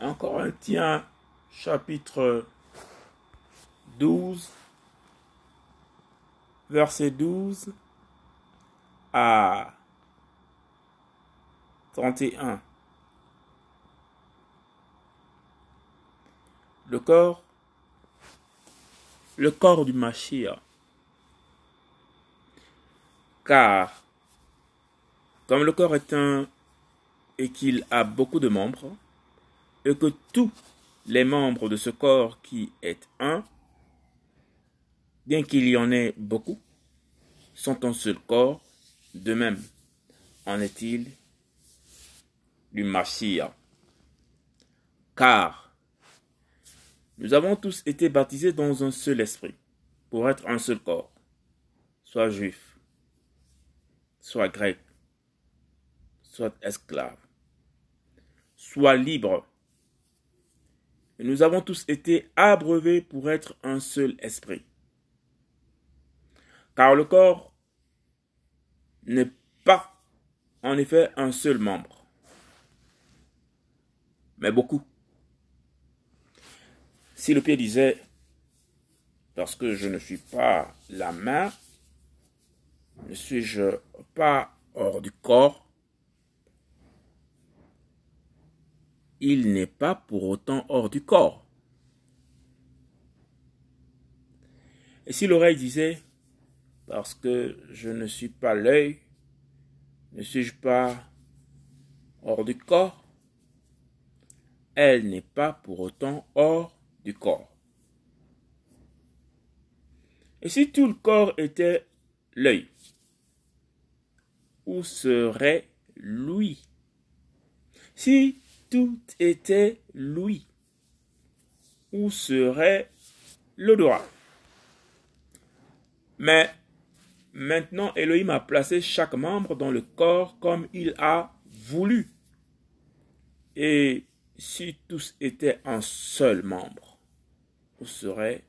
1 Corinthiens chapitre 12, verset 12 à 31. Le corps, le corps du Machia. Car, comme le corps est un et qu'il a beaucoup de membres, et que tous les membres de ce corps qui est un, bien qu'il y en ait beaucoup, sont un seul corps, de même en est-il du Machia. Car nous avons tous été baptisés dans un seul esprit, pour être un seul corps, soit juif, soit grec, soit esclave, soit libre. Nous avons tous été abreuvés pour être un seul esprit. Car le corps n'est pas en effet un seul membre, mais beaucoup. Si le pied disait, parce que je ne suis pas la main, ne suis-je pas hors du corps Il n'est pas pour autant hors du corps. Et si l'oreille disait, parce que je ne suis pas l'œil, ne suis-je pas hors du corps? Elle n'est pas pour autant hors du corps. Et si tout le corps était l'œil, où serait lui Si tout était lui, où serait l'odorat? Mais maintenant, Elohim a placé chaque membre dans le corps comme il a voulu. Et si tous étaient un seul membre, où serait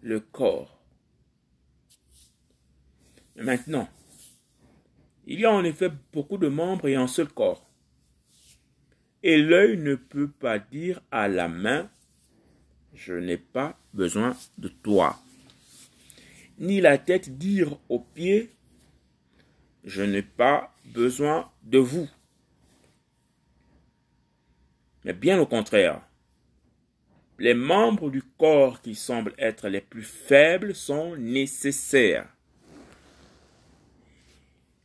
le corps? Maintenant, il y a en effet beaucoup de membres et un seul corps. Et l'œil ne peut pas dire à la main, je n'ai pas besoin de toi. Ni la tête dire aux pieds, je n'ai pas besoin de vous. Mais bien au contraire, les membres du corps qui semblent être les plus faibles sont nécessaires.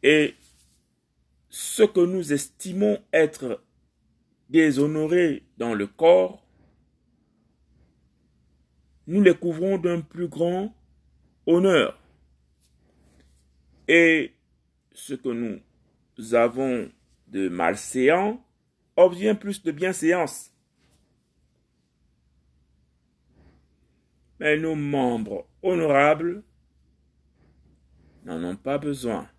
Et ce que nous estimons être déshonoré dans le corps, nous les couvrons d'un plus grand honneur. Et ce que nous avons de malséant obtient plus de bienséance. Mais nos membres honorables n'en ont pas besoin.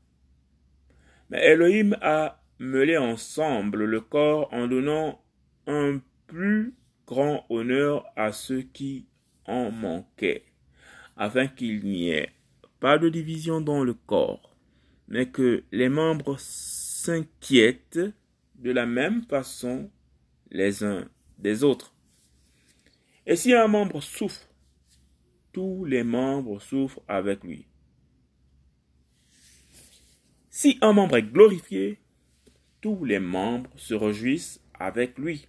Mais Elohim a mêlé ensemble le corps en donnant un plus grand honneur à ceux qui en manquaient, afin qu'il n'y ait pas de division dans le corps, mais que les membres s'inquiètent de la même façon les uns des autres. Et si un membre souffre, tous les membres souffrent avec lui. Si un membre est glorifié, les membres se réjouissent avec lui.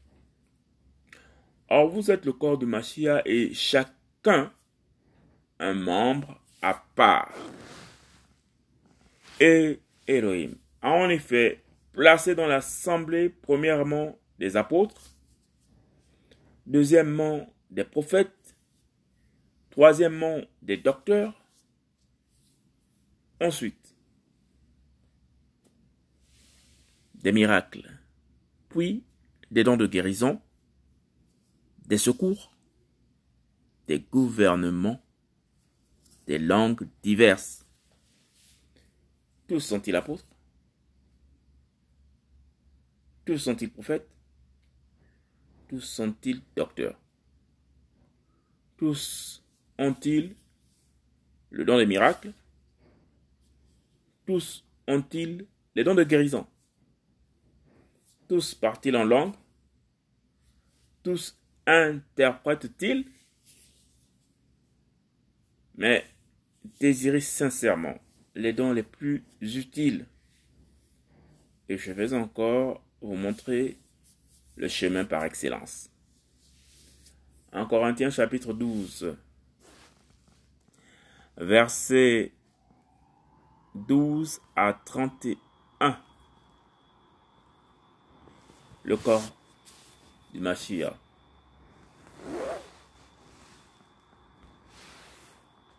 Or, vous êtes le corps de Machia et chacun un membre à part. Et Elohim a en effet placé dans l'assemblée premièrement des apôtres, deuxièmement des prophètes, troisièmement des docteurs, ensuite des miracles, puis des dons de guérison, des secours, des gouvernements, des langues diverses. Tous sont-ils apôtres? Tous sont-ils prophètes? Tous sont-ils docteurs? Tous ont-ils le don des miracles? Tous ont-ils les dons de guérison? Tous partent-ils en langue? Tous interprètent-ils? Mais désirez sincèrement les dons les plus utiles. Et je vais encore vous montrer le chemin par excellence. En Corinthiens chapitre 12, versets 12 à 31. Le corps du Mashiach.